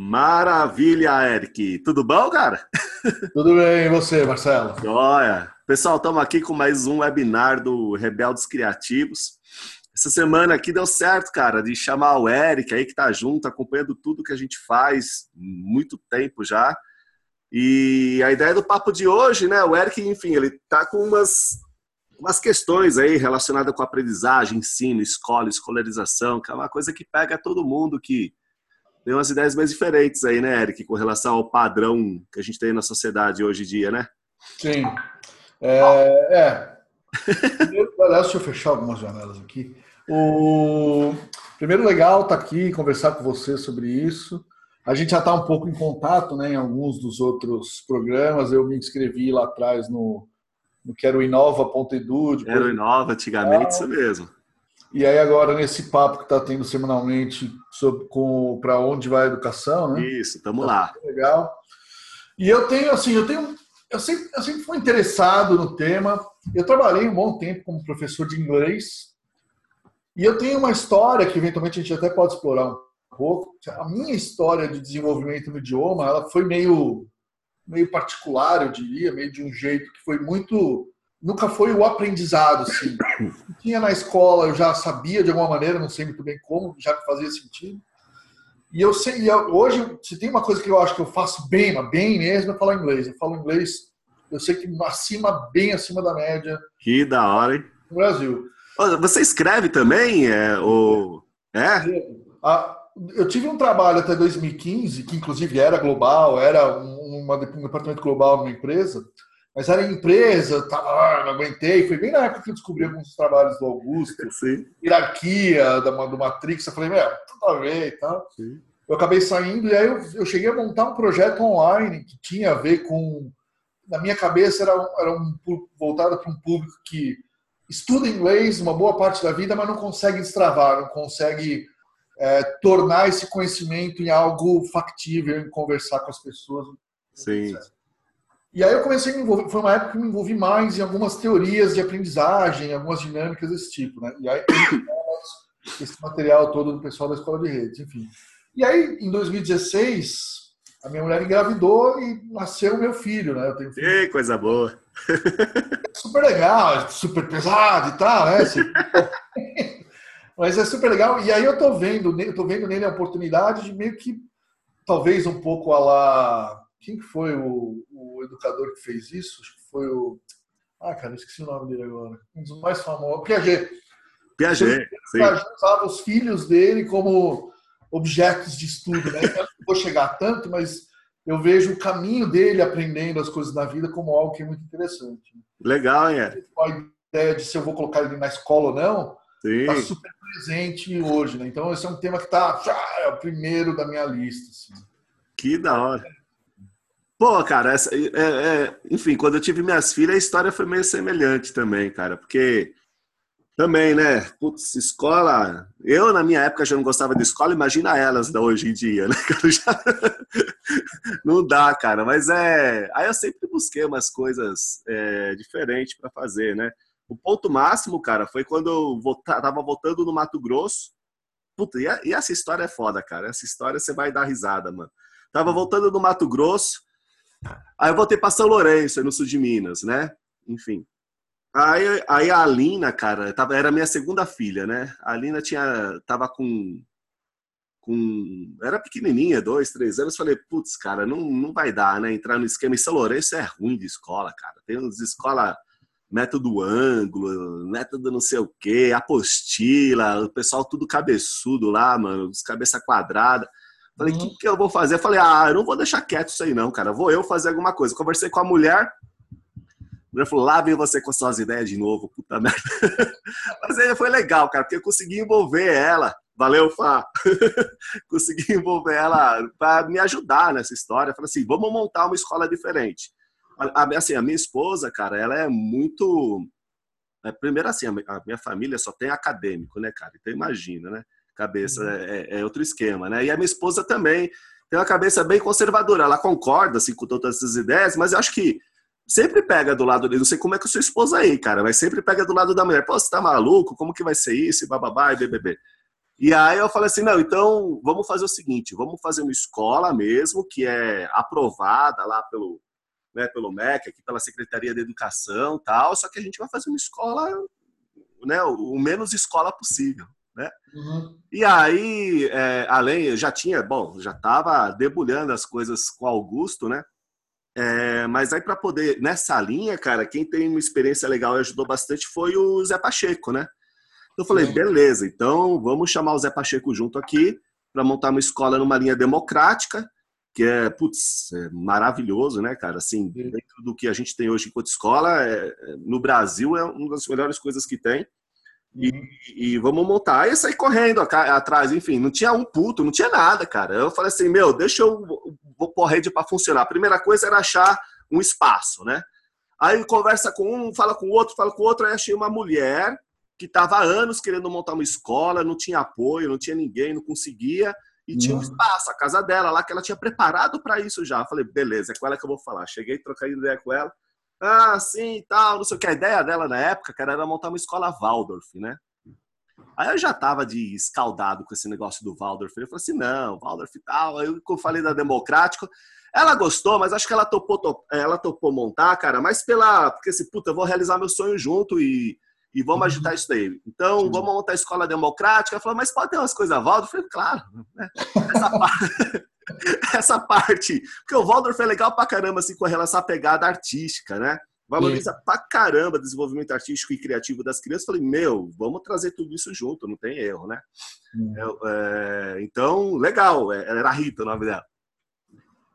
Maravilha, Eric. Tudo bom, cara? Tudo bem, e você, Marcelo? Olha, pessoal, estamos aqui com mais um webinar do Rebeldes Criativos. Essa semana aqui deu certo, cara, de chamar o Eric aí que tá junto, acompanhando tudo que a gente faz, muito tempo já. E a ideia do papo de hoje, né, o Eric, enfim, ele tá com umas umas questões aí relacionadas com aprendizagem, ensino, escola, escolarização, que é uma coisa que pega todo mundo que tem umas ideias mais diferentes aí, né, Eric, com relação ao padrão que a gente tem na sociedade hoje em dia, né? Sim. É. é. Primeiro, aliás, deixa eu fechar algumas janelas aqui. O primeiro legal estar tá aqui conversar com você sobre isso. A gente já está um pouco em contato, né, em alguns dos outros programas. Eu me inscrevi lá atrás no, no que era o inova.edu. Era o Inova, antigamente, isso mesmo. E aí agora nesse papo que está tendo semanalmente sobre para onde vai a educação, né? Isso, estamos tá lá. Legal. E eu tenho assim, eu tenho eu sempre, eu sempre fui interessado no tema. Eu trabalhei um bom tempo como professor de inglês. E eu tenho uma história que eventualmente a gente até pode explorar um pouco. A minha história de desenvolvimento no idioma, ela foi meio meio particular, eu diria, meio de um jeito que foi muito nunca foi o aprendizado, assim. Tinha na escola, eu já sabia de alguma maneira, não sei muito bem como, já fazia sentido. E eu sei, e hoje, se tem uma coisa que eu acho que eu faço bem, mas bem mesmo, é falar inglês. Eu falo inglês, eu sei que acima, bem acima da média. Que da hora, hein? No Brasil. Você escreve também? É, o... é? Eu tive um trabalho até 2015, que inclusive era global, era um, um departamento global numa empresa, mas era empresa, tava, não aguentei. Foi bem na época que eu descobri alguns trabalhos do Augusto, Sim. hierarquia da, do Matrix. Eu falei, meu, tudo a ver e tal. Sim. Eu acabei saindo e aí eu, eu, cheguei a montar um projeto online que tinha a ver com. Na minha cabeça era, era um, voltado para um público que estuda inglês uma boa parte da vida, mas não consegue destravar, não consegue é, tornar esse conhecimento em algo factível, em conversar com as pessoas. Sim. E aí eu comecei a me envolver, foi uma época que me envolvi mais em algumas teorias de aprendizagem, algumas dinâmicas desse tipo, né? E aí esse material todo do pessoal da escola de redes, enfim. E aí, em 2016, a minha mulher engravidou e nasceu o meu filho, né? Eu tenho filho. Ei, coisa boa! super legal, super pesado e tal, né? Assim, mas é super legal. E aí eu tô vendo, eu tô vendo nele a oportunidade de meio que, talvez um pouco a lá quem que foi o, o educador que fez isso? Acho que foi o. Ah, cara, esqueci o nome dele agora. Um dos mais famosos. Piaget. Piaget. Piaget usava os filhos dele como objetos de estudo. Né? Eu não vou chegar tanto, mas eu vejo o caminho dele aprendendo as coisas na vida como algo que é muito interessante. Legal, hein, A ideia de se eu vou colocar ele na escola ou não está super presente hoje. Né? Então, esse é um tema que está é o primeiro da minha lista. Assim. Que da hora. Pô, cara, essa, é, é, enfim, quando eu tive minhas filhas, a história foi meio semelhante também, cara, porque também, né? Putz, escola. Eu, na minha época, já não gostava de escola, imagina elas da hoje em dia, né? Já... não dá, cara, mas é. Aí eu sempre busquei umas coisas é, diferentes para fazer, né? O ponto máximo, cara, foi quando eu volta... tava voltando no Mato Grosso. Puta, e essa história é foda, cara. Essa história você vai dar risada, mano. Tava voltando no Mato Grosso. Aí eu voltei para São Lourenço, no sul de Minas, né? Enfim. Aí, aí a Alina, cara, tava, era minha segunda filha, né? A Alina tinha, tava com, com. Era pequenininha, dois, três anos. Falei, putz, cara, não, não vai dar, né? Entrar no esquema. E São Lourenço é ruim de escola, cara. Tem uns escola método ângulo, método não sei o quê, apostila, o pessoal tudo cabeçudo lá, mano, os cabeça quadrada. Falei, o uhum. que, que eu vou fazer? Eu falei, ah, eu não vou deixar quieto isso aí não, cara. Vou eu fazer alguma coisa. Conversei com a mulher. A mulher falou, lá vem você com suas ideias de novo, puta merda. Mas aí foi legal, cara, porque eu consegui envolver ela. Valeu, Fá. consegui envolver ela para me ajudar nessa história. Falei assim, vamos montar uma escola diferente. Assim, a minha esposa, cara, ela é muito... É, primeiro assim, a minha família só tem acadêmico, né, cara? Então imagina, né? Cabeça uhum. é, é, outro esquema, né? E a minha esposa também tem uma cabeça bem conservadora. Ela concorda assim, com todas essas ideias, mas eu acho que sempre pega do lado dele. Não sei como é que a sua esposa aí, cara, mas sempre pega do lado da mulher. Pô, você tá maluco? Como que vai ser isso? E bababá e BBB. E aí eu falei assim, não, então vamos fazer o seguinte, vamos fazer uma escola mesmo, que é aprovada lá pelo, né, pelo MEC, aqui pela Secretaria de Educação tal, só que a gente vai fazer uma escola, né, o menos escola possível. Né? Uhum. E aí, é, além, eu já tinha, bom, já estava debulhando as coisas com Augusto, né? É, mas aí para poder, nessa linha, cara, quem tem uma experiência legal e ajudou bastante foi o Zé Pacheco, né? Então eu falei, beleza, então vamos chamar o Zé Pacheco junto aqui para montar uma escola numa linha democrática, que é, putz, é maravilhoso, né, cara? Assim, dentro do que a gente tem hoje enquanto escola, é, é no Brasil é uma das melhores coisas que tem. E, e, vamos montar. Aí eu saí correndo atrás, enfim, não tinha um puto, não tinha nada, cara. Eu falei assim, meu, deixa eu vou pôr a rede para funcionar. A primeira coisa era achar um espaço, né? Aí conversa com um, fala com o outro, fala com o outro, aí achei uma mulher que estava há anos querendo montar uma escola, não tinha apoio, não tinha ninguém, não conseguia, e tinha um uhum. espaço, a casa dela lá, que ela tinha preparado para isso já. Eu falei, beleza, é com ela que eu vou falar. Cheguei, troquei ideia com ela. Ah, sim, tal, não sei o que. A ideia dela na época, cara, era montar uma escola Waldorf, né? Aí eu já tava de escaldado com esse negócio do Waldorf. Eu falei assim, não, Waldorf e tal. Aí eu falei da Democrático. Ela gostou, mas acho que ela topou, top, ela topou montar, cara, mas pela. Porque assim, puta, eu vou realizar meu sonho junto e, e vamos uhum. agitar isso daí. Então, Sim. vamos montar a escola democrática. Ela falou, mas pode ter umas coisas Waldorf? Eu falei, claro. Né? Essa, parte, essa parte. Porque o Waldorf é legal pra caramba, assim, com relação à pegada artística, né? valoriza Sim. pra caramba o desenvolvimento artístico e criativo das crianças. Falei, meu, vamos trazer tudo isso junto, não tem erro, né? É, é, então, legal, é, era Rita o nome dela.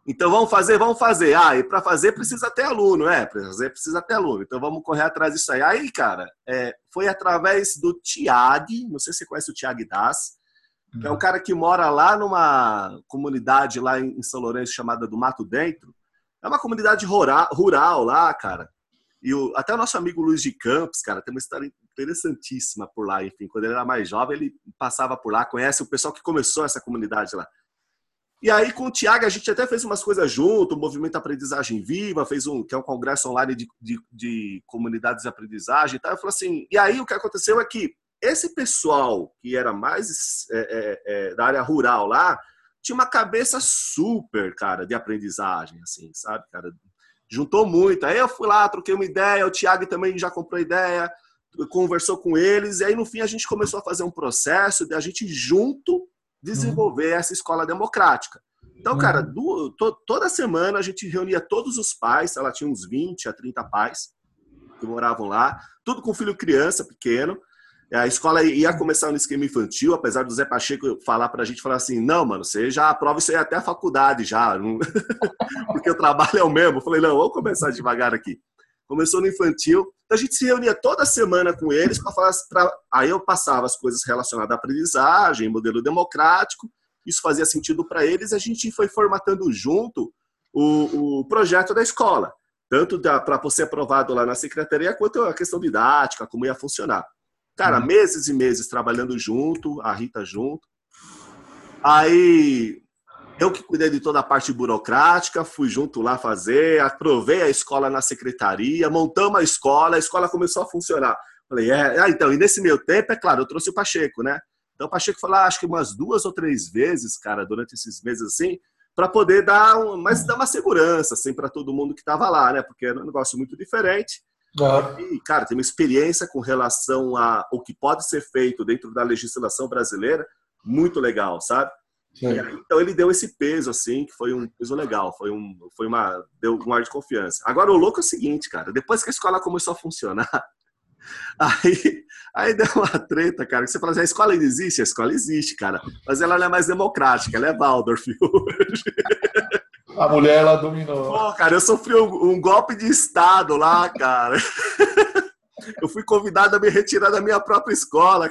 Então vamos fazer, vamos fazer. Ah, e para fazer precisa ter aluno, é, para fazer precisa ter aluno. Então vamos correr atrás disso aí. Aí, cara, é, foi através do Tiag, não sei se você conhece o Tiag Das, é um cara que mora lá numa comunidade lá em São Lourenço chamada do Mato Dentro. É uma comunidade rural, rural lá, cara. E o, até o nosso amigo Luiz de Campos, cara, tem uma história interessantíssima por lá. Enfim, quando ele era mais jovem, ele passava por lá, conhece o pessoal que começou essa comunidade lá. E aí, com o Tiago, a gente até fez umas coisas junto, o Movimento Aprendizagem Viva, fez um, que é um congresso online de, de, de comunidades de aprendizagem e tal. Eu falei assim, e aí o que aconteceu é que esse pessoal que era mais é, é, é, da área rural lá, tinha uma cabeça super, cara, de aprendizagem, assim, sabe, cara? juntou muito. Aí eu fui lá, troquei uma ideia, o Thiago também já comprou ideia, conversou com eles, e aí no fim a gente começou a fazer um processo de a gente junto desenvolver uhum. essa escola democrática. Então, cara, uhum. do, to, toda semana a gente reunia todos os pais, ela tinha uns 20 a 30 pais que moravam lá, tudo com filho criança, pequeno, a escola ia começar no esquema infantil, apesar do Zé Pacheco falar para a gente, falar assim, não, mano, você já aprova isso aí até a faculdade já, porque o trabalho é o mesmo. Eu falei, não, vamos começar devagar aqui. Começou no infantil, então a gente se reunia toda semana com eles para falar, pra... aí eu passava as coisas relacionadas à aprendizagem, modelo democrático, isso fazia sentido para eles, a gente foi formatando junto o, o projeto da escola, tanto para ser aprovado lá na secretaria, quanto a questão didática, como ia funcionar. Cara, uhum. meses e meses trabalhando junto, a Rita junto. Aí eu que cuidei de toda a parte burocrática, fui junto lá fazer, aprovei a escola na secretaria, montamos a escola, a escola começou a funcionar. Falei, é, ah, então, e nesse meio tempo, é claro, eu trouxe o Pacheco, né? Então o Pacheco foi lá, acho que umas duas ou três vezes, cara, durante esses meses assim, para poder dar, um, mas dar uma segurança, assim, para todo mundo que estava lá, né? Porque era um negócio muito diferente. Claro. E, cara, tem uma experiência com relação a o que pode ser feito dentro da legislação brasileira muito legal, sabe? Então ele deu esse peso assim, que foi um peso legal, foi um, foi uma deu um ar de confiança. Agora o louco é o seguinte, cara, depois que a escola começou a funcionar, aí, aí deu uma treta, cara. Que você fala assim, a escola existe, a escola existe, cara, mas ela não é mais democrática, ela é Waldorf hoje. A mulher, ela dominou. Pô, cara, eu sofri um, um golpe de Estado lá, cara. Eu fui convidado a me retirar da minha própria escola.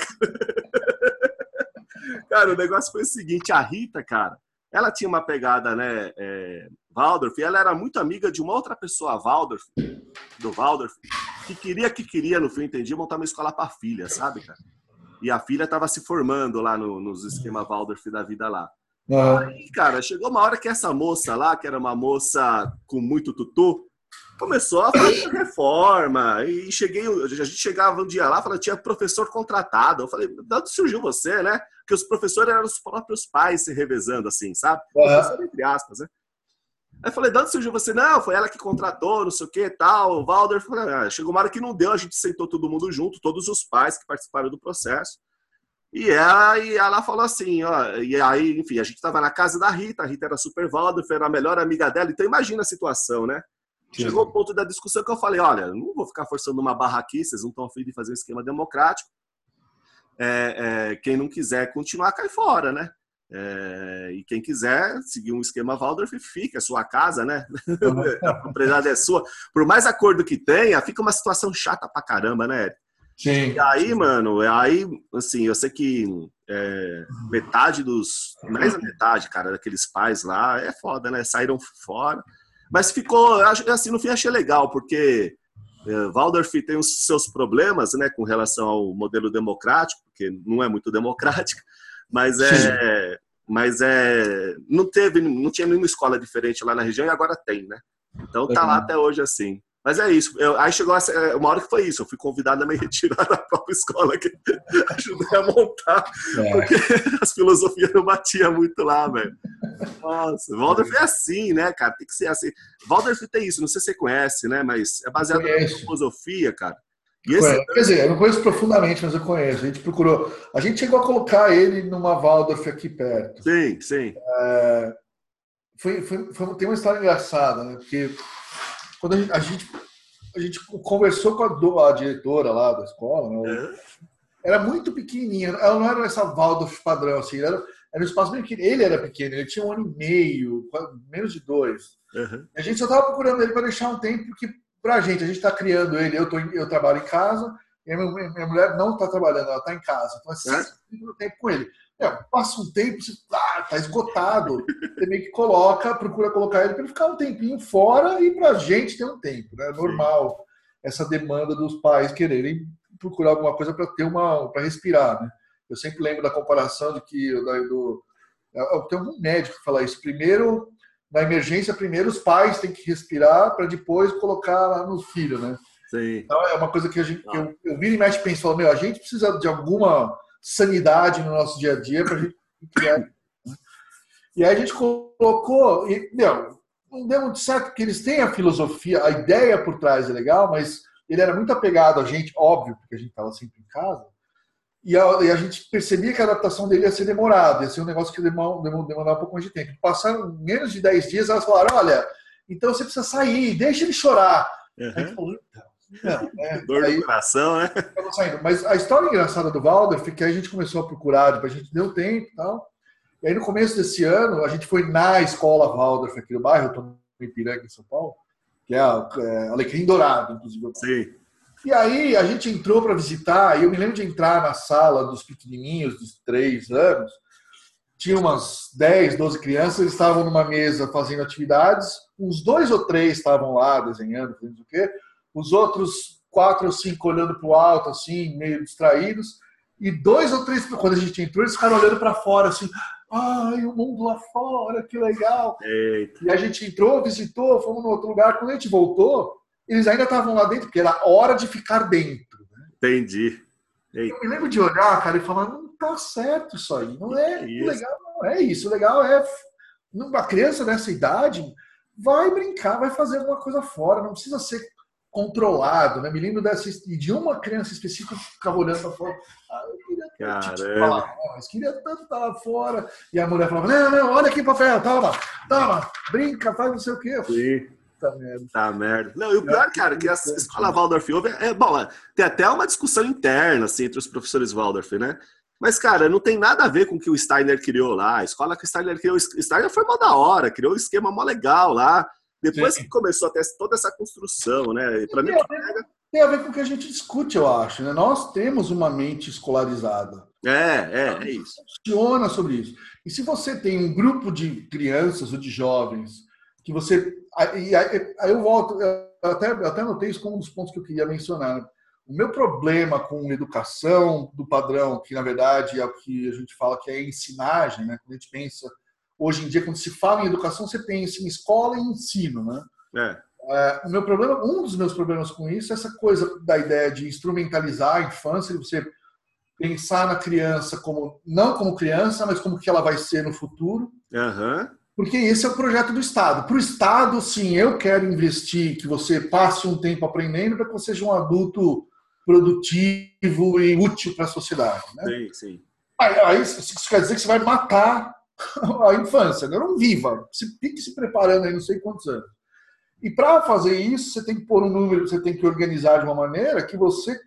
Cara, o negócio foi o seguinte: a Rita, cara, ela tinha uma pegada, né, é, Waldorf, e ela era muito amiga de uma outra pessoa, Waldorf, do Waldorf, que queria, que queria, no fim, entendi, montar uma escola para filha, sabe, cara? E a filha estava se formando lá no, nos esquemas Waldorf da vida lá. Aí, cara, chegou uma hora que essa moça lá, que era uma moça com muito tutu, começou a fazer reforma. E cheguei, a gente chegava um dia lá, falava, tinha professor contratado. Eu falei, de onde surgiu você, né? Porque os professores eram os próprios pais se revezando, assim, sabe? Professor, entre aspas, né? Aí eu falei, de onde surgiu você? Não, foi ela que contratou, não sei o que tal. O Valder falou, ah, chegou uma hora que não deu, a gente sentou todo mundo junto, todos os pais que participaram do processo. E ela, e ela falou assim, ó, e aí, enfim, a gente estava na casa da Rita, a Rita era super Valder, foi a melhor amiga dela, então imagina a situação, né? Sim. Chegou o ponto da discussão que eu falei, olha, não vou ficar forçando uma barra aqui, vocês não estão afim de fazer um esquema democrático. É, é, quem não quiser continuar, cai fora, né? É, e quem quiser seguir um esquema Waldorf, fica, é sua casa, né? a propriedade é sua. Por mais acordo que tenha, fica uma situação chata pra caramba, né? Sim. E aí, mano, aí, assim, eu sei que é, metade dos. Mais a metade, cara, daqueles pais lá é foda, né? Saíram fora. Mas ficou, assim, no fim achei legal, porque é, Waldorf tem os seus problemas, né, com relação ao modelo democrático, porque não é muito democrático, mas é, mas é, não teve, não tinha nenhuma escola diferente lá na região e agora tem, né? Então tá lá até hoje assim. Mas é isso. Eu, aí chegou essa, é, uma hora que foi isso. Eu fui convidado a me retirar da própria escola que ajudei a montar. É. Porque as filosofias não batiam muito lá, velho. Nossa, Waldorf é assim, né, cara? Tem que ser assim. Waldorf tem isso, não sei se você conhece, né? Mas é baseado na filosofia, cara. Esse... Quer dizer, eu não conheço profundamente, mas eu conheço. A gente procurou. A gente chegou a colocar ele numa Waldorf aqui perto. Sim, sim. É... Foi, foi, foi, tem uma história engraçada, né? Porque quando a gente, a gente, a gente conversou com a, do, a, diretora lá da escola, né? era muito pequenininha. Ela não era essa Waldorf padrão, assim. Era, era um espaço bem pequeno. Ele era pequeno, ele tinha um ano e meio, menos de dois. Uhum. A gente só estava procurando ele para deixar um tempo, porque para a gente, a gente está criando ele. Eu, tô, eu trabalho em casa, e a minha, minha mulher não está trabalhando, ela está em casa. Então, assim, é? tempo com ele. É, passa um tempo, você ah, tá esgotado. Você meio que coloca, procura colocar ele para ele ficar um tempinho fora e para a gente ter um tempo. Né? É normal Sim. essa demanda dos pais quererem procurar alguma coisa para ter uma para respirar. Né? Eu sempre lembro da comparação de que do, tem um médico que fala isso. Primeiro, na emergência, primeiro os pais têm que respirar para depois colocar lá no filho, né? Sim. Então é uma coisa que a gente, eu, eu viro e mexe e penso, meu, a gente precisa de alguma sanidade no nosso dia a dia para a gente criar. E aí a gente colocou, e, meu, não deu muito certo, porque eles têm a filosofia, a ideia por trás é legal, mas ele era muito apegado a gente, óbvio, porque a gente estava sempre em casa, e a, e a, gente percebia que a adaptação dele ia ser demorada, ia ser um negócio que demorar um pouco mais de tempo. Passaram menos de 10 dias, elas falaram, olha, então você precisa sair, deixa ele chorar. Uhum. Aí falou, então, não, é, Dor aí, do coração, né? Mas a história engraçada do Valder foi que a gente começou a procurar, tipo, a gente deu tempo e tal. E aí no começo desse ano, a gente foi na escola Valder, aqui no bairro, eu estou em Ipiranga, em São Paulo, que é a é, Alecrim Dourado, inclusive. Sim. E aí a gente entrou para visitar, e eu me lembro de entrar na sala dos pequenininhos, dos três anos, tinha umas 10, 12 crianças, eles estavam numa mesa fazendo atividades, uns dois ou três estavam lá desenhando, fazendo o quê, os outros quatro ou cinco olhando para o alto, assim, meio distraídos, e dois ou três, quando a gente entrou, eles ficaram olhando para fora, assim, ai, o mundo lá fora, que legal. Eita. E a gente entrou, visitou, fomos no outro lugar, quando a gente voltou, eles ainda estavam lá dentro, porque era hora de ficar dentro. Né? Entendi. Eita. Eu me lembro de olhar, cara, e falar, não tá certo isso aí, não é, isso. legal, não é isso, o legal é uma criança dessa idade vai brincar, vai fazer alguma coisa fora, não precisa ser controlado, né? Me lembro dessa de uma criança específica que ficava olhando para fora. Ah, eu queria tanto tipo, queria tanto estar lá fora. E a mulher falava: Não, não, olha aqui, papel, toma, toma, brinca, faz não sei o quê. Sim. Tá merda. Tá merda. Não, e o pior, cara, que a escola Waldorf é, é bom, é, tem até uma discussão interna assim, entre os professores Waldorf, né? Mas, cara, não tem nada a ver com o que o Steiner criou lá. A escola que o Steiner criou, o Steiner foi mó da hora, criou um esquema mó legal lá. Depois Sim. que começou a ter toda essa construção, né? Para mim, tem a, ver, tem a ver com o que a gente discute, eu acho. Né? Nós temos uma mente escolarizada. É, é, é isso. Funciona sobre isso. E se você tem um grupo de crianças ou de jovens que você. Aí, aí, aí eu volto, eu até, eu até notei isso como um dos pontos que eu queria mencionar. O meu problema com educação do padrão, que na verdade é o que a gente fala que é ensinagem, né? quando a gente pensa hoje em dia, quando se fala em educação, você pensa em escola e ensino, né? É. É, o meu problema, um dos meus problemas com isso é essa coisa da ideia de instrumentalizar a infância, de você pensar na criança como não como criança, mas como que ela vai ser no futuro. Uhum. Porque esse é o projeto do Estado. Para o Estado, sim, eu quero investir que você passe um tempo aprendendo para que você seja um adulto produtivo e útil para a sociedade. Né? Sim, sim. Aí, aí, isso quer dizer que você vai matar a infância, né? não viva. Você fique se preparando aí não sei quantos anos. E para fazer isso, você tem que pôr um número, você tem que organizar de uma maneira que você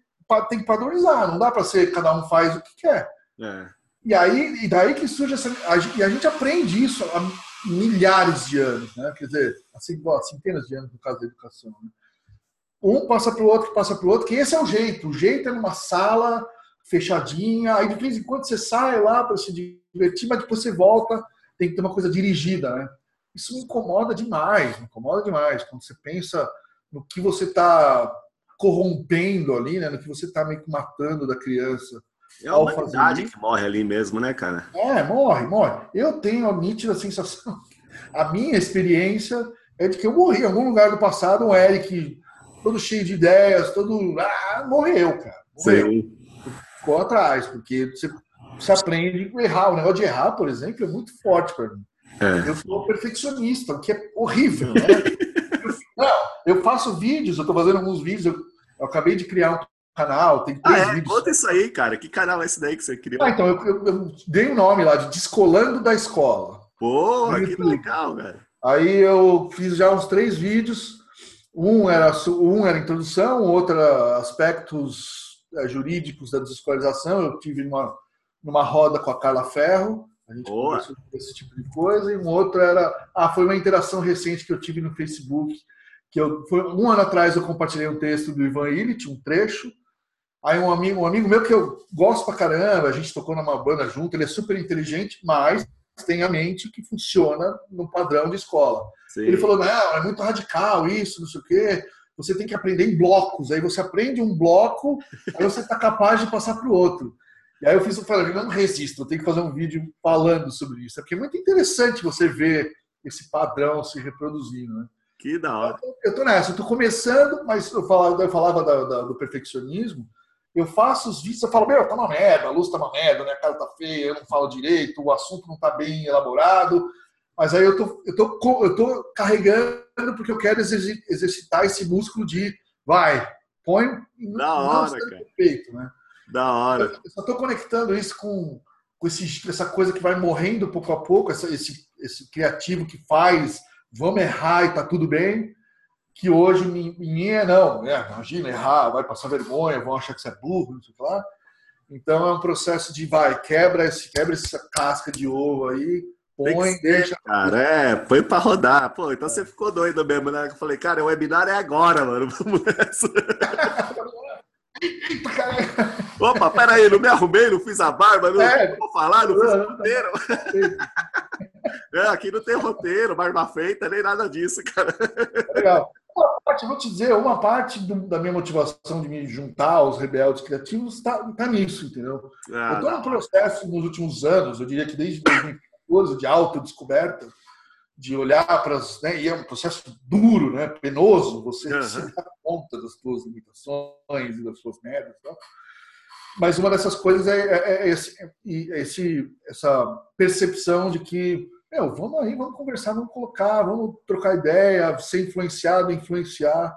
tem que padronizar. Não dá para ser cada um faz o que quer. É. E aí, e daí que surge essa. E a gente aprende isso há milhares de anos, né? Quer dizer, assim, centenas de anos no caso da educação. Né? Um passa para o outro, passa para o outro, que esse é o jeito. O jeito é numa sala fechadinha, aí de vez em quando você sai lá para se divertir, mas depois você volta, tem que ter uma coisa dirigida, né? Isso me incomoda demais, me incomoda demais. Quando você pensa no que você está corrompendo ali, né? No que você está meio que matando da criança. É a humanidade que morre ali mesmo, né, cara? É, morre, morre. Eu tenho a nítida sensação, a minha experiência é de que eu morri em algum lugar do passado, um Eric todo cheio de ideias, todo. Ah, morreu, cara. Morreu. Sim. Ficou atrás, porque você, você aprende a errar. O negócio de errar, por exemplo, é muito forte para mim. É. Eu sou perfeccionista, o que é horrível, né? eu, eu faço vídeos, eu estou fazendo alguns vídeos, eu, eu, acabei de criar um canal, tem três ah, é? vídeos. Conta isso aí, cara. Que canal é esse daí que você criou? Ah, então, eu, eu, eu dei o um nome lá de Descolando da Escola. Porra, que legal, velho. Aí eu fiz já uns três vídeos um era, um era introdução, outro era aspectos jurídicos da desescolarização. Eu tive numa, numa roda com a Carla Ferro, a gente Boa. conversou esse tipo de coisa. E um outro era. Ah, foi uma interação recente que eu tive no Facebook. Que eu, foi, um ano atrás eu compartilhei um texto do Ivan Illich, um trecho. Aí um amigo, um amigo meu que eu gosto pra caramba, a gente tocou numa banda junto, ele é super inteligente, mas tem a mente que funciona no padrão de escola. Sim. Ele falou, não, é muito radical isso, não sei o quê. Você tem que aprender em blocos. Aí você aprende um bloco, aí você está capaz de passar para o outro. E aí eu fiz, eu falei, não resisto, eu tenho que fazer um vídeo falando sobre isso. Porque é muito interessante você ver esse padrão se reproduzindo, né? Que da hora. Eu tô nessa, eu tô começando, mas eu falava, eu falava da, da, do perfeccionismo. Eu faço os vídeos, eu falo, meu, tá uma merda, a luz tá uma merda, minha cara tá feia, eu não falo direito, o assunto não tá bem elaborado. Mas aí eu tô, eu tô, eu tô carregando porque eu quero exercitar esse músculo de vai, põe da hora, cara. peito, né? Da hora. Eu só tô conectando isso com, com esse, essa coisa que vai morrendo pouco a pouco, essa, esse, esse criativo que faz, vamos errar e tá tudo bem, que hoje ninguém é não, né? imagina errar, vai passar vergonha, vão achar que você é burro, não sei lá. Então é um processo de vai, quebra esse, quebra essa casca de ovo aí, Põe, ser, deixa. Cara, é, põe pra rodar. Pô, então você ficou doido mesmo, né? Eu falei, cara, o webinar é agora, mano. Vamos nessa. Opa, peraí, não me arrumei, não fiz a barba, não, é. vou falar, não fiz o roteiro. é, aqui não tem roteiro, barba feita, nem nada disso, cara. Legal. Uma parte, vou te dizer, uma parte do, da minha motivação de me juntar aos rebeldes criativos está tá nisso, entendeu? Ah, eu estou num processo nos últimos anos, eu diria que desde 2000 coisa de autodescoberta, de olhar para as. Né, e é um processo duro, né, penoso, você uhum. se dá conta das suas limitações e das suas merdas. Tá? Mas uma dessas coisas é, é, é, esse, é esse, essa percepção de que, meu, vamos aí, vamos conversar, vamos colocar, vamos trocar ideia, ser influenciado, influenciar.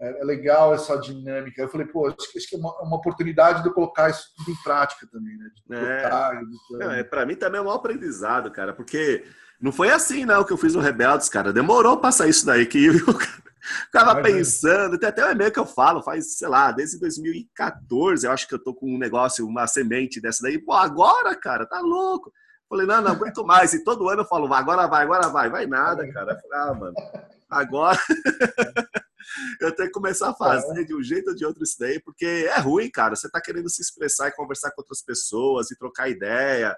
É, é legal essa dinâmica. Eu falei, pô, acho que, acho que é uma, uma, oportunidade de eu colocar isso tudo em prática também, né? De é, é para mim também é um aprendizado, cara, porque não foi assim, não, que eu fiz o Rebeldes, cara. Demorou passar isso daí, que eu ficava pensando. Tem até um e-mail que eu falo, faz, sei lá, desde 2014, eu acho que eu tô com um negócio, uma semente dessa daí. Pô, agora, cara, tá louco. Falei, não, não aguento mais. E todo ano eu falo, agora vai, agora vai. Vai nada, cara. Falei, ah, mano, agora. eu tenho que começar a fazer de um jeito ou de outro isso daí, porque é ruim, cara. Você tá querendo se expressar e conversar com outras pessoas e trocar ideia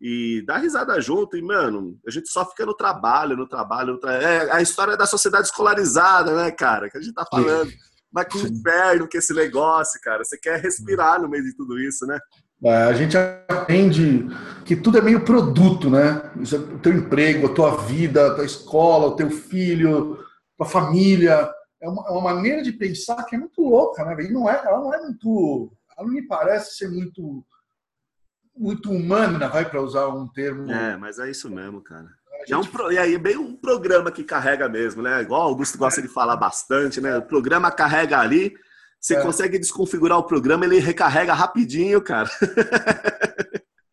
e dar risada junto. E, mano, a gente só fica no trabalho, no trabalho. No tra... É a história da sociedade escolarizada, né, cara? Que a gente tá falando. Mas que inferno que esse negócio, cara. Você quer respirar no meio de tudo isso, né? É, a gente aprende que tudo é meio produto, né? É o teu emprego, a tua vida, a tua escola, o teu filho, a família. É uma, é uma, maneira de pensar que é muito louca, né? E não é, ela não é muito. Ela não me parece ser muito muito humana, vai para usar um termo. É, mas é isso mesmo, cara. É um pro... E aí, bem um programa que carrega mesmo, né? Igual o Augusto gosta de falar bastante, né? O programa carrega ali, você é. consegue desconfigurar o programa, ele recarrega rapidinho, cara.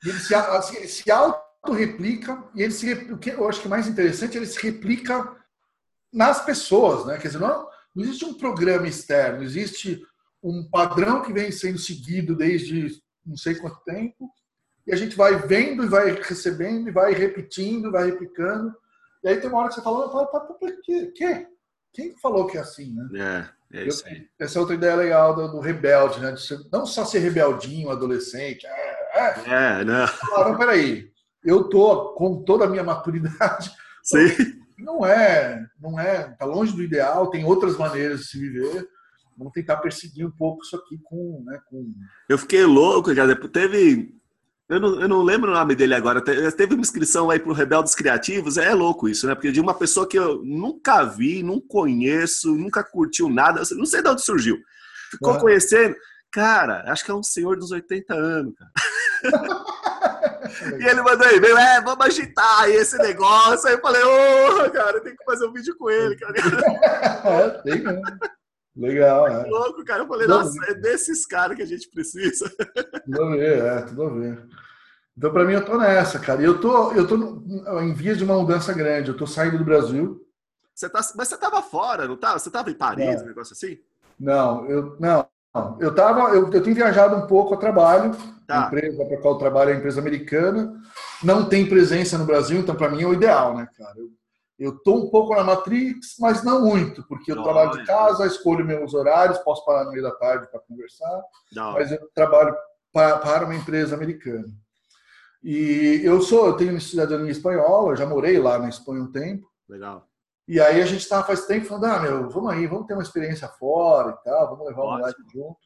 Ele se, assim, se auto-replica, e ele se, o que eu acho que é mais interessante, ele se replica nas pessoas, né? Quer dizer, não, não existe um programa externo, existe um padrão que vem sendo seguido desde não sei quanto tempo, e a gente vai vendo e vai recebendo e vai repetindo, vai replicando. E aí tem uma hora que você fala, fala por quê? quê? Quem falou que é assim, né? É, é isso aí. Essa é outra ideia legal do, do rebelde, né? Ser, não só ser rebeldinho, adolescente. É, é. é não. Falar, não, peraí. Eu tô com toda a minha maturidade. Sim. Não é, não é, tá longe do ideal, tem outras maneiras de se viver. Vamos tentar perseguir um pouco isso aqui com, né, com... Eu fiquei louco, cara. Teve eu não, eu não lembro o nome dele agora. Teve uma inscrição aí para o Rebeldes Criativos. É louco isso, né? Porque de uma pessoa que eu nunca vi, não conheço, nunca curtiu nada, não sei de onde surgiu. Ficou é. conhecendo. Cara, acho que é um senhor dos 80 anos, cara. e ele mandou aí, veio, é, vamos agitar aí esse negócio. Aí eu falei, ô, oh, cara, tem que fazer um vídeo com ele, cara. É, tem mesmo. Legal, é. louco, cara. Eu falei, tudo nossa, é desses caras que a gente precisa. Tudo a ver, é, tudo a ver. Então, para mim, eu tô nessa, cara. Eu tô, eu tô em vias de uma mudança grande. Eu tô saindo do Brasil. Você tá, mas você tava fora, não tava? Você tava em Paris, um negócio assim? Não, eu não. Eu tava, eu, eu tenho viajado um pouco a trabalho. Tá. A empresa para qual eu trabalho é a empresa americana. Não tem presença no Brasil, então para mim é o ideal, né, cara? Eu eu estou um pouco na Matrix, mas não muito, porque eu não, trabalho de casa, escolho meus horários, posso parar no meio da tarde para conversar, não. mas eu trabalho para, para uma empresa americana. E eu sou, eu tenho cidadania espanhola, já morei lá na Espanha um tempo. Legal. E aí a gente estava faz tempo falando, ah, meu, vamos aí, vamos ter uma experiência fora e tal, vamos levar o moleque junto.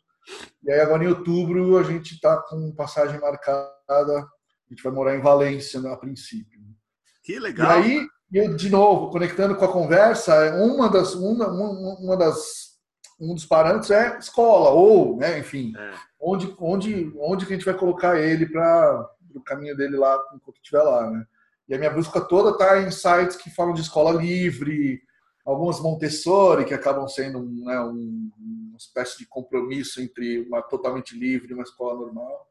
E aí agora em outubro a gente está com passagem marcada, a gente vai morar em Valência a princípio. Que legal. E aí eu, de novo, conectando com a conversa, uma das, uma, uma das, um dos parâmetros é escola, ou, né, enfim, é. onde, onde, onde que a gente vai colocar ele para o caminho dele lá, enquanto estiver lá, né? E a minha busca toda está em sites que falam de escola livre, algumas Montessori, que acabam sendo né, um, uma espécie de compromisso entre uma totalmente livre e uma escola normal.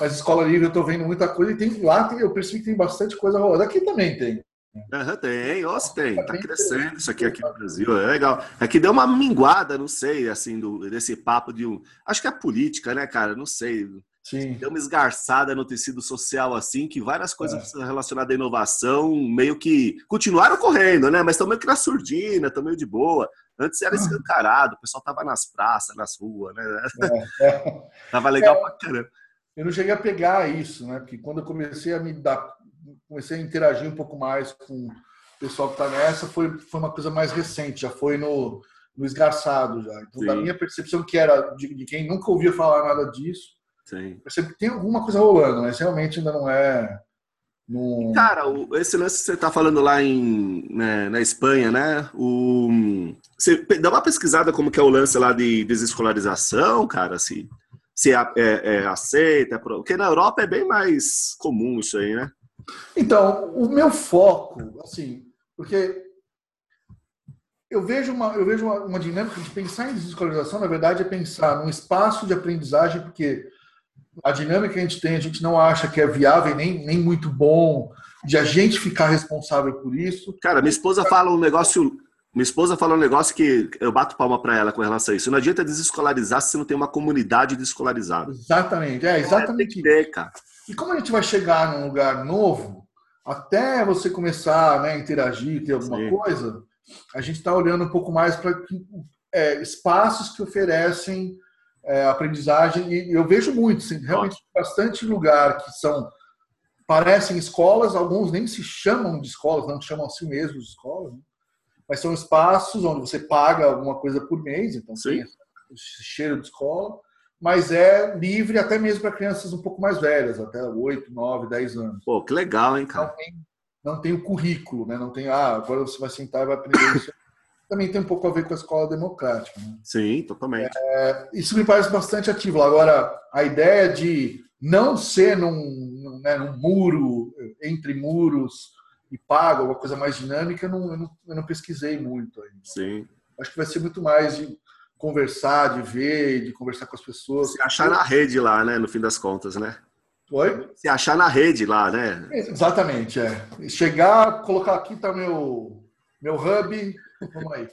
Mas escola livre eu estou vendo muita coisa e tem, lá tem, eu percebi que tem bastante coisa rolando. Aqui também tem. Uhum, tem, nossa, tem, tá crescendo isso aqui aqui no Brasil, é legal. Aqui deu uma minguada, não sei, assim, do, desse papo de um. Acho que é política, né, cara? Não sei. Sim. Deu uma esgarçada no tecido social, assim, que várias coisas é. relacionadas à inovação meio que continuaram correndo, né? Mas estão meio que na surdina, estão meio de boa. Antes era escancarado, o pessoal tava nas praças, nas ruas, né? É, é. Tava legal é, pra caramba. Eu não cheguei a pegar isso, né? Porque quando eu comecei a me dar comecei a interagir um pouco mais com o pessoal que está nessa, foi, foi uma coisa mais recente, já foi no, no esgarçado já. Então, Sim. da minha percepção, que era de, de, quem nunca ouvia falar nada disso, Sim. percebo que tem alguma coisa rolando, mas realmente ainda não é. No... Cara, esse lance que você está falando lá em, né, na Espanha, né? O, você dá uma pesquisada como que é o lance lá de desescolarização, cara, se, se é, é, é aceita, porque na Europa é bem mais comum isso aí, né? Então, o meu foco, assim, porque eu vejo uma, eu vejo uma, uma, dinâmica de pensar em desescolarização, na verdade, é pensar num espaço de aprendizagem, porque a dinâmica que a gente tem, a gente não acha que é viável nem, nem muito bom de a gente ficar responsável por isso. Cara, minha esposa fala um negócio. Minha esposa fala um negócio que eu bato palma para ela com relação a isso. Não adianta desescolarizar se não tem uma comunidade desescolarizada. Exatamente, é exatamente. É, tem que ter, cara. E como a gente vai chegar num lugar novo, até você começar né, a interagir, ter alguma Sim. coisa, a gente está olhando um pouco mais para é, espaços que oferecem é, aprendizagem. E eu vejo muito, assim, realmente bastante lugar que são parecem escolas, alguns nem se chamam de escolas, não chamam assim mesmo de escolas, né? mas são espaços onde você paga alguma coisa por mês, então Sim. tem esse cheiro de escola mas é livre até mesmo para crianças um pouco mais velhas, até 8, 9, 10 anos. Pô, que legal, hein, cara? Não tem, não tem o currículo, né? Não tem, ah, agora você vai sentar e vai aprender isso. também tem um pouco a ver com a escola democrática. Né? Sim, totalmente. É, isso me parece bastante ativo. Agora, a ideia de não ser num, né, num muro, entre muros e pago, uma coisa mais dinâmica, eu não, eu não, eu não pesquisei muito ainda. Sim. Acho que vai ser muito mais de conversar, de ver, de conversar com as pessoas. Se achar na rede lá, né? No fim das contas, né? Oi? Se achar na rede lá, né? Exatamente, é. Chegar, colocar aqui tá meu, meu hub, vamos aí.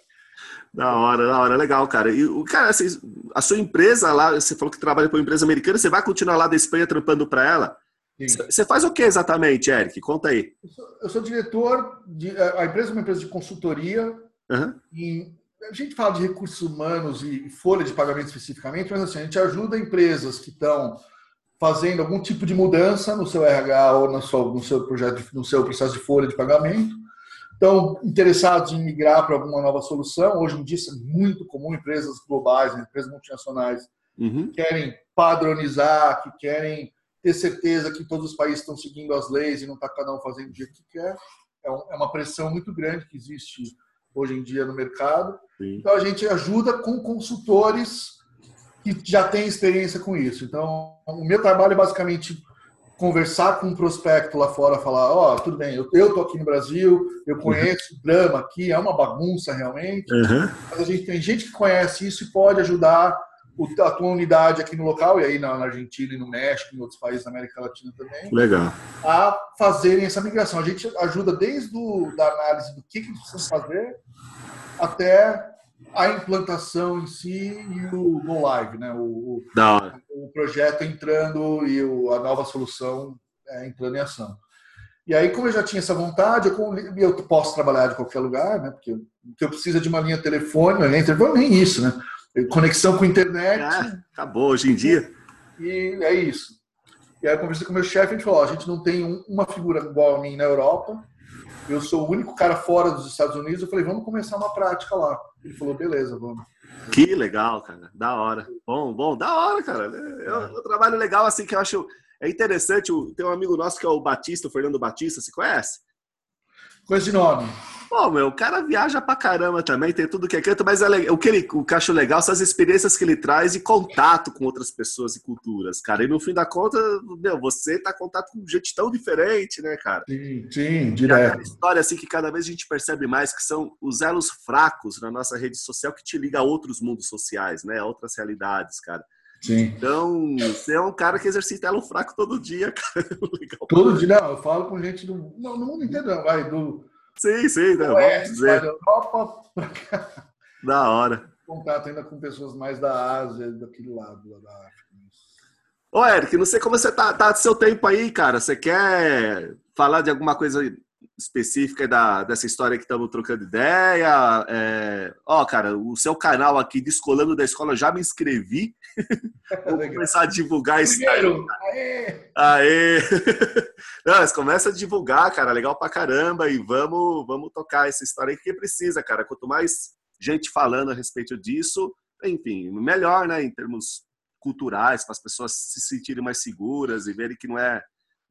Da hora, da hora, legal, cara. E o cara, assim, a sua empresa lá, você falou que trabalha para uma empresa americana, você vai continuar lá da Espanha trampando para ela? Você faz o que exatamente, Eric? Conta aí. Eu sou, eu sou diretor de. A empresa é uma empresa de consultoria. Uhum. E a gente fala de recursos humanos e folha de pagamento especificamente, mas assim, a gente ajuda empresas que estão fazendo algum tipo de mudança no seu RH ou no seu, no seu projeto, no seu processo de folha de pagamento. Estão interessados em migrar para alguma nova solução. Hoje em dia isso é muito comum, empresas globais, né, empresas multinacionais uhum. que querem padronizar, que querem ter certeza que todos os países estão seguindo as leis e não está cada um fazendo o jeito que quer. É, é uma pressão muito grande que existe hoje em dia no mercado. Sim. Então a gente ajuda com consultores que já têm experiência com isso. Então o meu trabalho é basicamente conversar com um prospecto lá fora, falar, ó, oh, tudo bem, eu, eu tô aqui no Brasil, eu conheço o drama aqui, é uma bagunça realmente, uhum. mas a gente tem gente que conhece isso e pode ajudar a tua unidade aqui no local, e aí na Argentina e no México, em outros países da América Latina também, Legal. a fazerem essa migração. A gente ajuda desde o, da análise do que, que precisa fazer até a implantação em si e o Go Live, né? O, o projeto entrando e o, a nova solução é, entrando em ação. E aí, como eu já tinha essa vontade, eu, eu posso trabalhar de qualquer lugar, né? Porque, porque eu preciso de uma linha telefônica, linha telefônica, nem isso, né? Conexão com internet. É, acabou hoje em dia. E é isso. E aí eu conversei com o meu chefe e a gente falou: ó, a gente não tem um, uma figura igual a mim na Europa, eu sou o único cara fora dos Estados Unidos. Eu falei, vamos começar uma prática lá. Ele falou, beleza, vamos. Que legal, cara. Da hora. Bom, bom, da hora, cara. É um, é um trabalho legal, assim, que eu acho. É interessante. Tem um amigo nosso que é o Batista, o Fernando Batista, você conhece? Com esse nome. Pô, meu, o cara viaja pra caramba também, tem tudo que é canto, mas é o que ele, o que eu acho legal são as experiências que ele traz e contato com outras pessoas e culturas, cara. E no fim da conta, meu, você tá em contato com gente tão diferente, né, cara? Sim, sim, direto. É história assim que cada vez a gente percebe mais que são os elos fracos na nossa rede social que te liga a outros mundos sociais, né, a outras realidades, cara. Sim. Então, você é um cara que exercita elo fraco todo dia, cara. Legal. Todo dia, não, eu falo com gente do, não, no mundo inteiro, vai, do Sim, sim, né? vamos dizer. Europa. Da hora. Contato ainda com pessoas mais da Ásia, daquele lado da África. Ô, Eric, não sei como você tá, tá do seu tempo aí, cara. Você quer falar de alguma coisa específica da, dessa história que estamos trocando ideia. É... Ó, cara, o seu canal aqui, Descolando da Escola, eu já me inscrevi. Vou começar a divulgar isso. Primeiro, aê! Aê! Não, mas começa a divulgar, cara, legal pra caramba. E vamos, vamos tocar essa história aí que precisa, cara. Quanto mais gente falando a respeito disso, enfim, melhor, né, em termos culturais, para as pessoas se sentirem mais seguras e verem que não é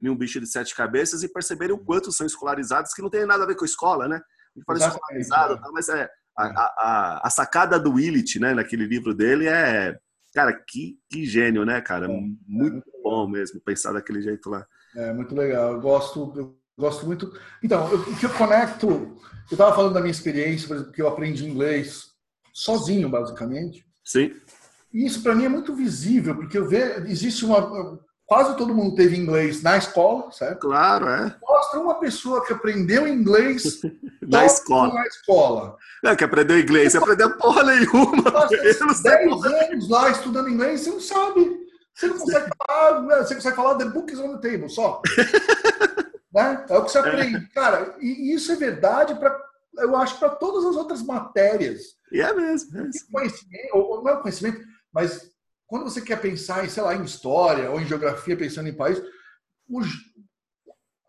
nenhum bicho de sete cabeças e perceberem o quanto são escolarizados, que não tem nada a ver com a escola, né? Fala escolarizado, tá, mas é, a, a, a, sacada do Willett, né, naquele livro dele é, cara, que, que gênio, né, cara? É, muito, é muito bom mesmo pensar daquele jeito lá. É muito legal. Eu gosto, eu gosto muito. Então, eu, o que eu conecto, eu estava falando da minha experiência, por exemplo, que eu aprendi inglês sozinho, basicamente. Sim. E isso para mim é muito visível, porque eu vejo, existe uma quase todo mundo teve inglês na escola, certo? Claro, é. Mostra uma pessoa que aprendeu inglês na escola. Na escola. Não, que aprendeu inglês, você aprendeu porra nenhuma. Passa 10 anos lá estudando inglês, você não sabe. Você não consegue falar, né? você consegue falar the book is on the table, só. né? É o que você aprende. É. Cara, e isso é verdade para, eu acho, para todas as outras matérias. E é mesmo. É conhecimento, ou não é conhecimento, mas quando você quer pensar em, sei lá, em história ou em geografia, pensando em país,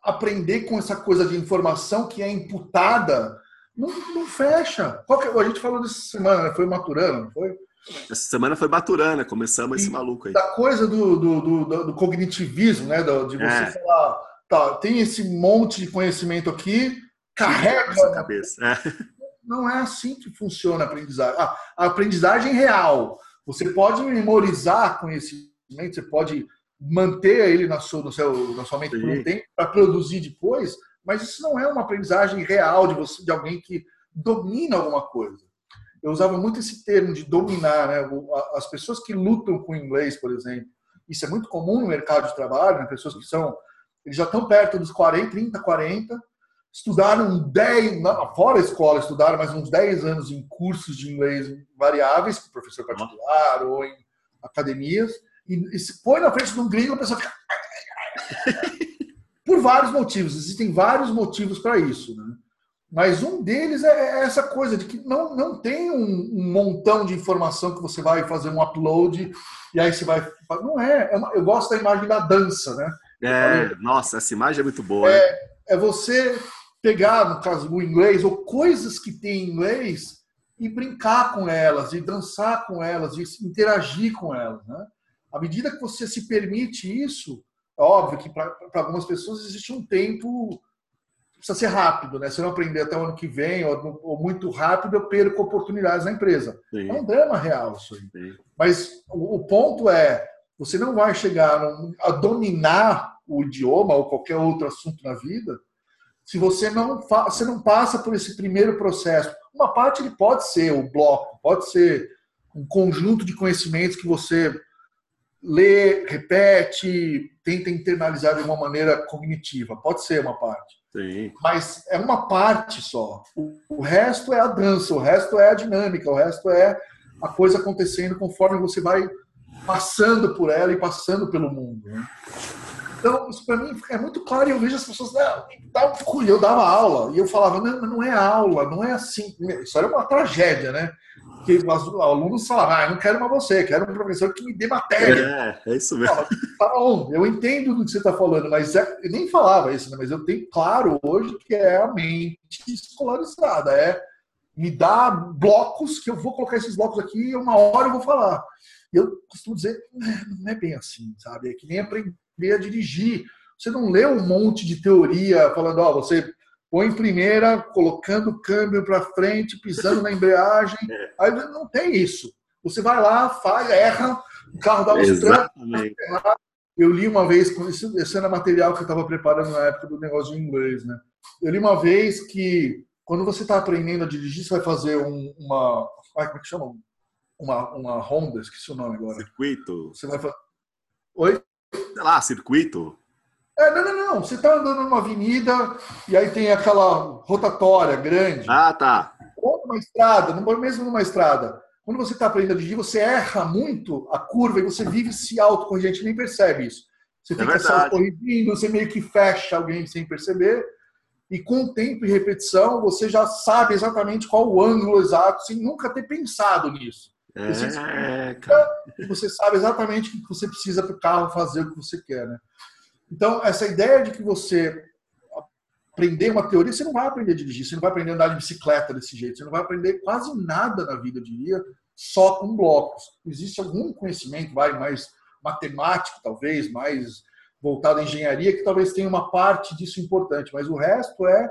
aprender com essa coisa de informação que é imputada não, não fecha. Que, a gente falou dessa semana, né? foi Maturana, não foi? Essa semana foi Baturana, começamos e esse maluco aí. Da coisa do, do, do, do cognitivismo, né? de você é. falar, tá, tem esse monte de conhecimento aqui, carrega. cabeça. É. não é assim que funciona a aprendizagem. Ah, a aprendizagem real. Você pode memorizar conhecimento, você pode manter ele na sua, no seu, na sua mente por um tempo para produzir depois, mas isso não é uma aprendizagem real de você, de alguém que domina alguma coisa. Eu usava muito esse termo de dominar, né? As pessoas que lutam com inglês, por exemplo, isso é muito comum no mercado de trabalho, né? pessoas que são, eles já estão perto dos 40, 30, 40, estudaram 10, fora a escola, estudaram mais uns 10 anos em cursos de inglês variáveis, com professor particular ou em academias, e, e se põe na frente de um gringo, a pessoa fica. Por vários motivos, existem vários motivos para isso. Né? Mas um deles é, é essa coisa de que não, não tem um, um, montão de informação que você vai fazer um upload e aí você vai. Não é. é uma, eu gosto da imagem da dança, né? É, nossa, essa imagem é muito boa. É, é você pegar, no caso, o inglês, ou coisas que tem em inglês, e brincar com elas, e dançar com elas, e interagir com elas. Né? À medida que você se permite isso, é óbvio que para algumas pessoas existe um tempo precisa ser rápido, né? Se eu não aprender até o ano que vem, ou, ou muito rápido, eu perco oportunidades na empresa. Sim. É um drama real isso aí. Sim. Mas o, o, ponto é, você não vai chegar a dominar o idioma ou qualquer outro assunto na vida se você não, você não passa por esse primeiro processo. Uma parte ele pode ser o bloco, pode ser um conjunto de conhecimentos que você lê, repete, tenta internalizar de uma maneira cognitiva. Pode ser uma parte. Sim. Mas é uma parte só. O, resto é a dança, o resto é a dinâmica, o resto é a coisa acontecendo conforme você vai passando por ela e passando pelo mundo. Né? Então, isso para mim é muito claro e eu vejo as pessoas, não, dá um eu dava aula e eu falava, não, não é aula, não é assim. Isso era uma tragédia, né? Porque os alunos falavam, ah, eu não quero mais você, quero um professor que me dê matéria. É, é isso mesmo. Tá bom, eu entendo do que você está falando, mas é, eu nem falava isso, né? mas eu tenho claro hoje que é a mente escolarizada, é me dá blocos que eu vou colocar esses blocos aqui e uma hora eu vou falar. E eu costumo dizer, não é bem assim, sabe? É que nem aprender a dirigir. Você não lê um monte de teoria falando, ó, oh, você põe em primeira, colocando o câmbio para frente, pisando na embreagem. É. Aí não tem isso. Você vai lá, faz, erra, o carro dá uns trancos. Eu li uma vez, esse era material que eu estava preparando na época do negócio de inglês, né? Eu li uma vez que quando você está aprendendo a dirigir, você vai fazer um, uma. Como é que chama? Uma, uma Honda, esqueci o nome agora. Circuito. Você vai fazer. Oi? Sei lá, circuito. É, não, não, não. Você está andando numa avenida e aí tem aquela rotatória grande. Ah, tá. Ou numa estrada, mesmo numa estrada. Quando você está aprendendo a dirigir, você erra muito a curva e você vive se autocorrigir, a gente nem percebe isso. Você é fica se autocorrigindo, você meio que fecha alguém sem perceber. E com o tempo e repetição, você já sabe exatamente qual o ângulo exato, sem nunca ter pensado nisso. É, cara. Você sabe exatamente o que você precisa para o carro fazer o que você quer, né? Então, essa ideia de que você aprender uma teoria, você não vai aprender a dirigir, você não vai aprender a andar de bicicleta desse jeito, você não vai aprender quase nada na vida, eu diria, só com blocos. Existe algum conhecimento, vai, mais matemático, talvez, mais voltado à engenharia, que talvez tenha uma parte disso importante, mas o resto é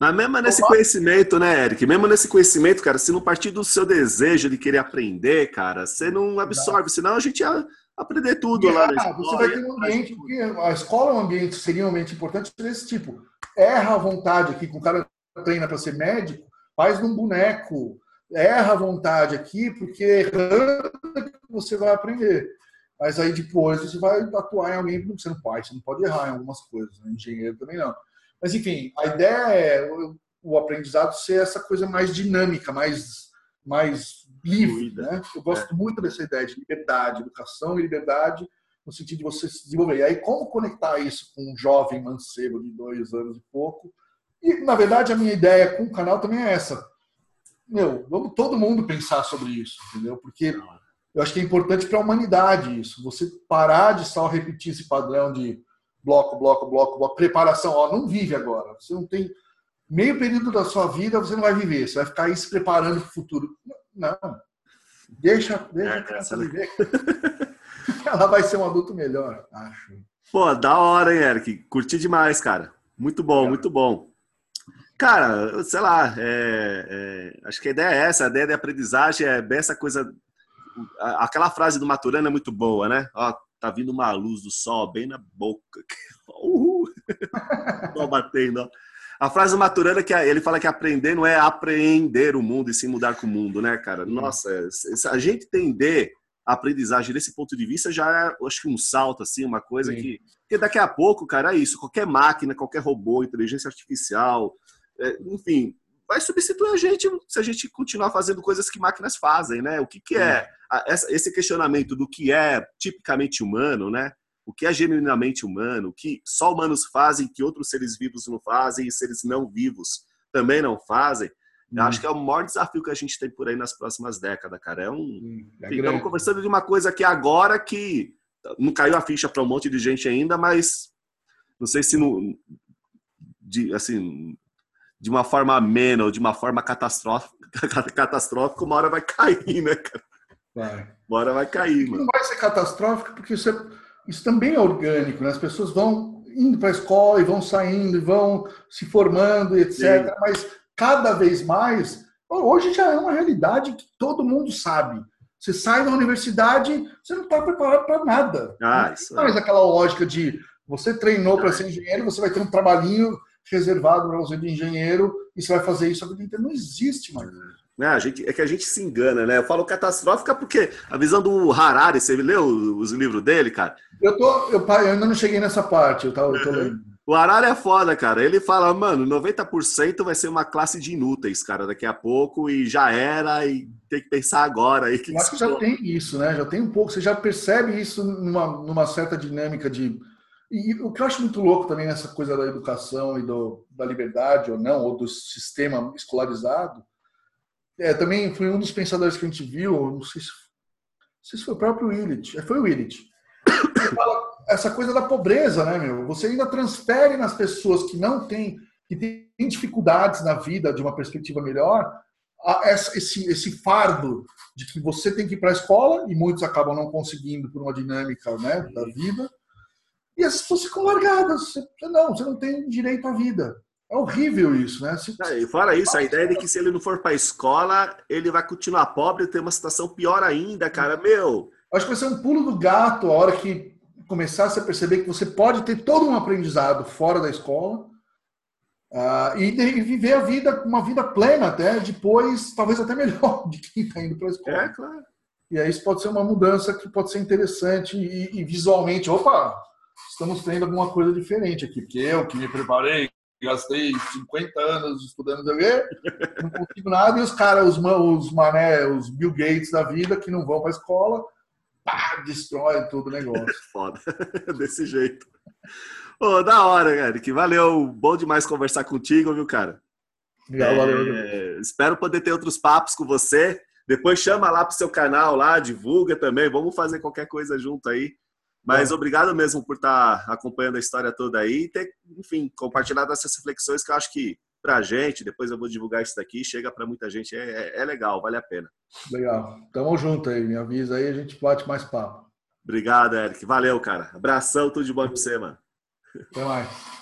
mas mesmo nesse conhecimento, né, Eric? Mesmo nesse conhecimento, cara, se não partir do seu desejo de querer aprender, cara, você não absorve, senão a gente ia aprender tudo lá na escola. Você vai ter um ambiente, porque a escola é um ambiente, seria um ambiente importante desse tipo. Erra à vontade aqui, com o cara treina para ser médico, faz num boneco. Erra à vontade aqui, porque errando você vai aprender. Mas aí depois você vai atuar em alguém, você não pode, você não pode errar em algumas coisas, né? engenheiro também não. Mas enfim, a ideia é o, aprendizado ser essa coisa mais dinâmica, mais, mais livre. Né? Eu gosto é. muito dessa ideia de liberdade, educação e liberdade no sentido de você se desenvolver. E aí, como conectar isso com um jovem mancebo de dois anos e pouco? E, na verdade, a minha ideia com o canal também é essa. Meu, vamos todo mundo pensar sobre isso, entendeu? Porque eu acho que é importante para a humanidade isso. Você parar de só repetir esse padrão de bloco, bloco, bloco, bloco, preparação. Ó, não vive agora. Você não tem meio período da sua vida, você não vai viver. Você vai ficar aí se preparando para o futuro. Não. Deixa, deixa a criança viver. Ela vai ser um adulto melhor, acho. Pô, da hora, hein, Eric? Curti demais, cara. Muito bom, é. muito bom. Cara, sei lá, é, é, acho que a ideia é essa, a ideia de aprendizagem é bem essa coisa. Aquela frase do Maturana é muito boa, né? Ó, tá vindo uma luz do sol bem na boca. Uhul! Tô batendo, ó. A frase do Maturana que ele fala que aprender não é apreender o mundo e sim mudar com o mundo, né, cara? Nossa, a gente entender a aprendizagem desse ponto de vista já é, acho que um salto, assim, uma coisa sim. que. Porque daqui a pouco, cara, é isso. Qualquer máquina, qualquer robô, inteligência artificial, é, enfim, vai substituir a gente se a gente continuar fazendo coisas que máquinas fazem, né? O que, que é esse questionamento do que é tipicamente humano, né? O que é genuinamente humano, o que só humanos fazem, que outros seres vivos não fazem e seres não vivos também não fazem. Hum. Acho que é o maior desafio que a gente tem por aí nas próximas décadas, cara. É um. Hum, é estamos conversando de uma coisa que agora que não caiu a ficha para um monte de gente ainda, mas não sei se no, de, assim, de uma forma amena ou de uma forma catastrófica, catastrófica, uma hora vai cair, né, cara? Vai. Uma hora vai cair, mano. Não vai ser catastrófico porque isso, é, isso também é orgânico, né? As pessoas vão indo para a escola e vão saindo e vão se formando, etc. Sim. Mas cada vez mais, hoje já é uma realidade que todo mundo sabe. Você sai da universidade, você não está preparado para nada. Ah, não isso mais é. aquela lógica de você treinou para ser engenheiro, você vai ter um trabalhinho reservado para você de engenheiro e você vai fazer isso a vida inteira. Não existe mais. É, a gente, é que a gente se engana, né? Eu falo catastrófica porque a visão do Harari, você leu os livros dele, cara? Eu, tô, eu, eu ainda não cheguei nessa parte, eu, tô, eu tô lendo. O Harari é foda, cara. Ele fala, mano, 90% vai ser uma classe de inúteis, cara, daqui a pouco, e já era, e tem que pensar agora. Aí, que eu acho que já tem isso, né? Já tem um pouco, você já percebe isso numa, numa certa dinâmica de e o que eu acho muito louco também nessa coisa da educação e do, da liberdade ou não, ou do sistema escolarizado, é, também foi um dos pensadores que a gente viu, não sei se, não sei se foi o próprio Willett, é, foi o essa coisa da pobreza, né, meu? Você ainda transfere nas pessoas que não têm, que têm dificuldades na vida de uma perspectiva melhor, esse, esse fardo de que você tem que ir para a escola, e muitos acabam não conseguindo por uma dinâmica né, da vida, e as pessoas ficam largadas. Você, não, você não tem direito à vida. É horrível isso, né? Se, e fora isso, a ideia de que se ele não for para a escola, ele vai continuar pobre e ter uma situação pior ainda, cara. Meu. Acho que vai ser um pulo do gato a hora que começar a perceber que você pode ter todo um aprendizado fora da escola uh, e, e, viver a vida, uma vida plena até, depois, talvez até melhor de quem está indo para a escola. É, claro. E aí isso pode ser uma mudança que pode ser interessante e, e visualmente, opa, estamos tendo alguma coisa diferente aqui, porque eu que me preparei, gastei 50 anos estudando não consigo nada, e os caras, os, os mané, os Bill Gates da vida, que não vão para a escola, pá, destrói todo o negócio. Foda, desse jeito. Pô, da hora, Eric. Valeu, bom demais conversar contigo, viu, cara? Legal, valeu. É, espero poder ter outros papos com você. Depois chama lá pro seu canal lá, divulga também. Vamos fazer qualquer coisa junto aí. Mas obrigado mesmo por estar acompanhando a história toda aí e ter, enfim, compartilhado essas reflexões que eu acho que pra gente, depois eu vou divulgar isso daqui, chega para muita gente, é, é, é, legal, vale a pena. Legal. Tamo junto aí, me avisa aí, a gente bate mais papo. Obrigado, Eric. Valeu, cara. Abração, tudo de bom pra você, mano. Até mais.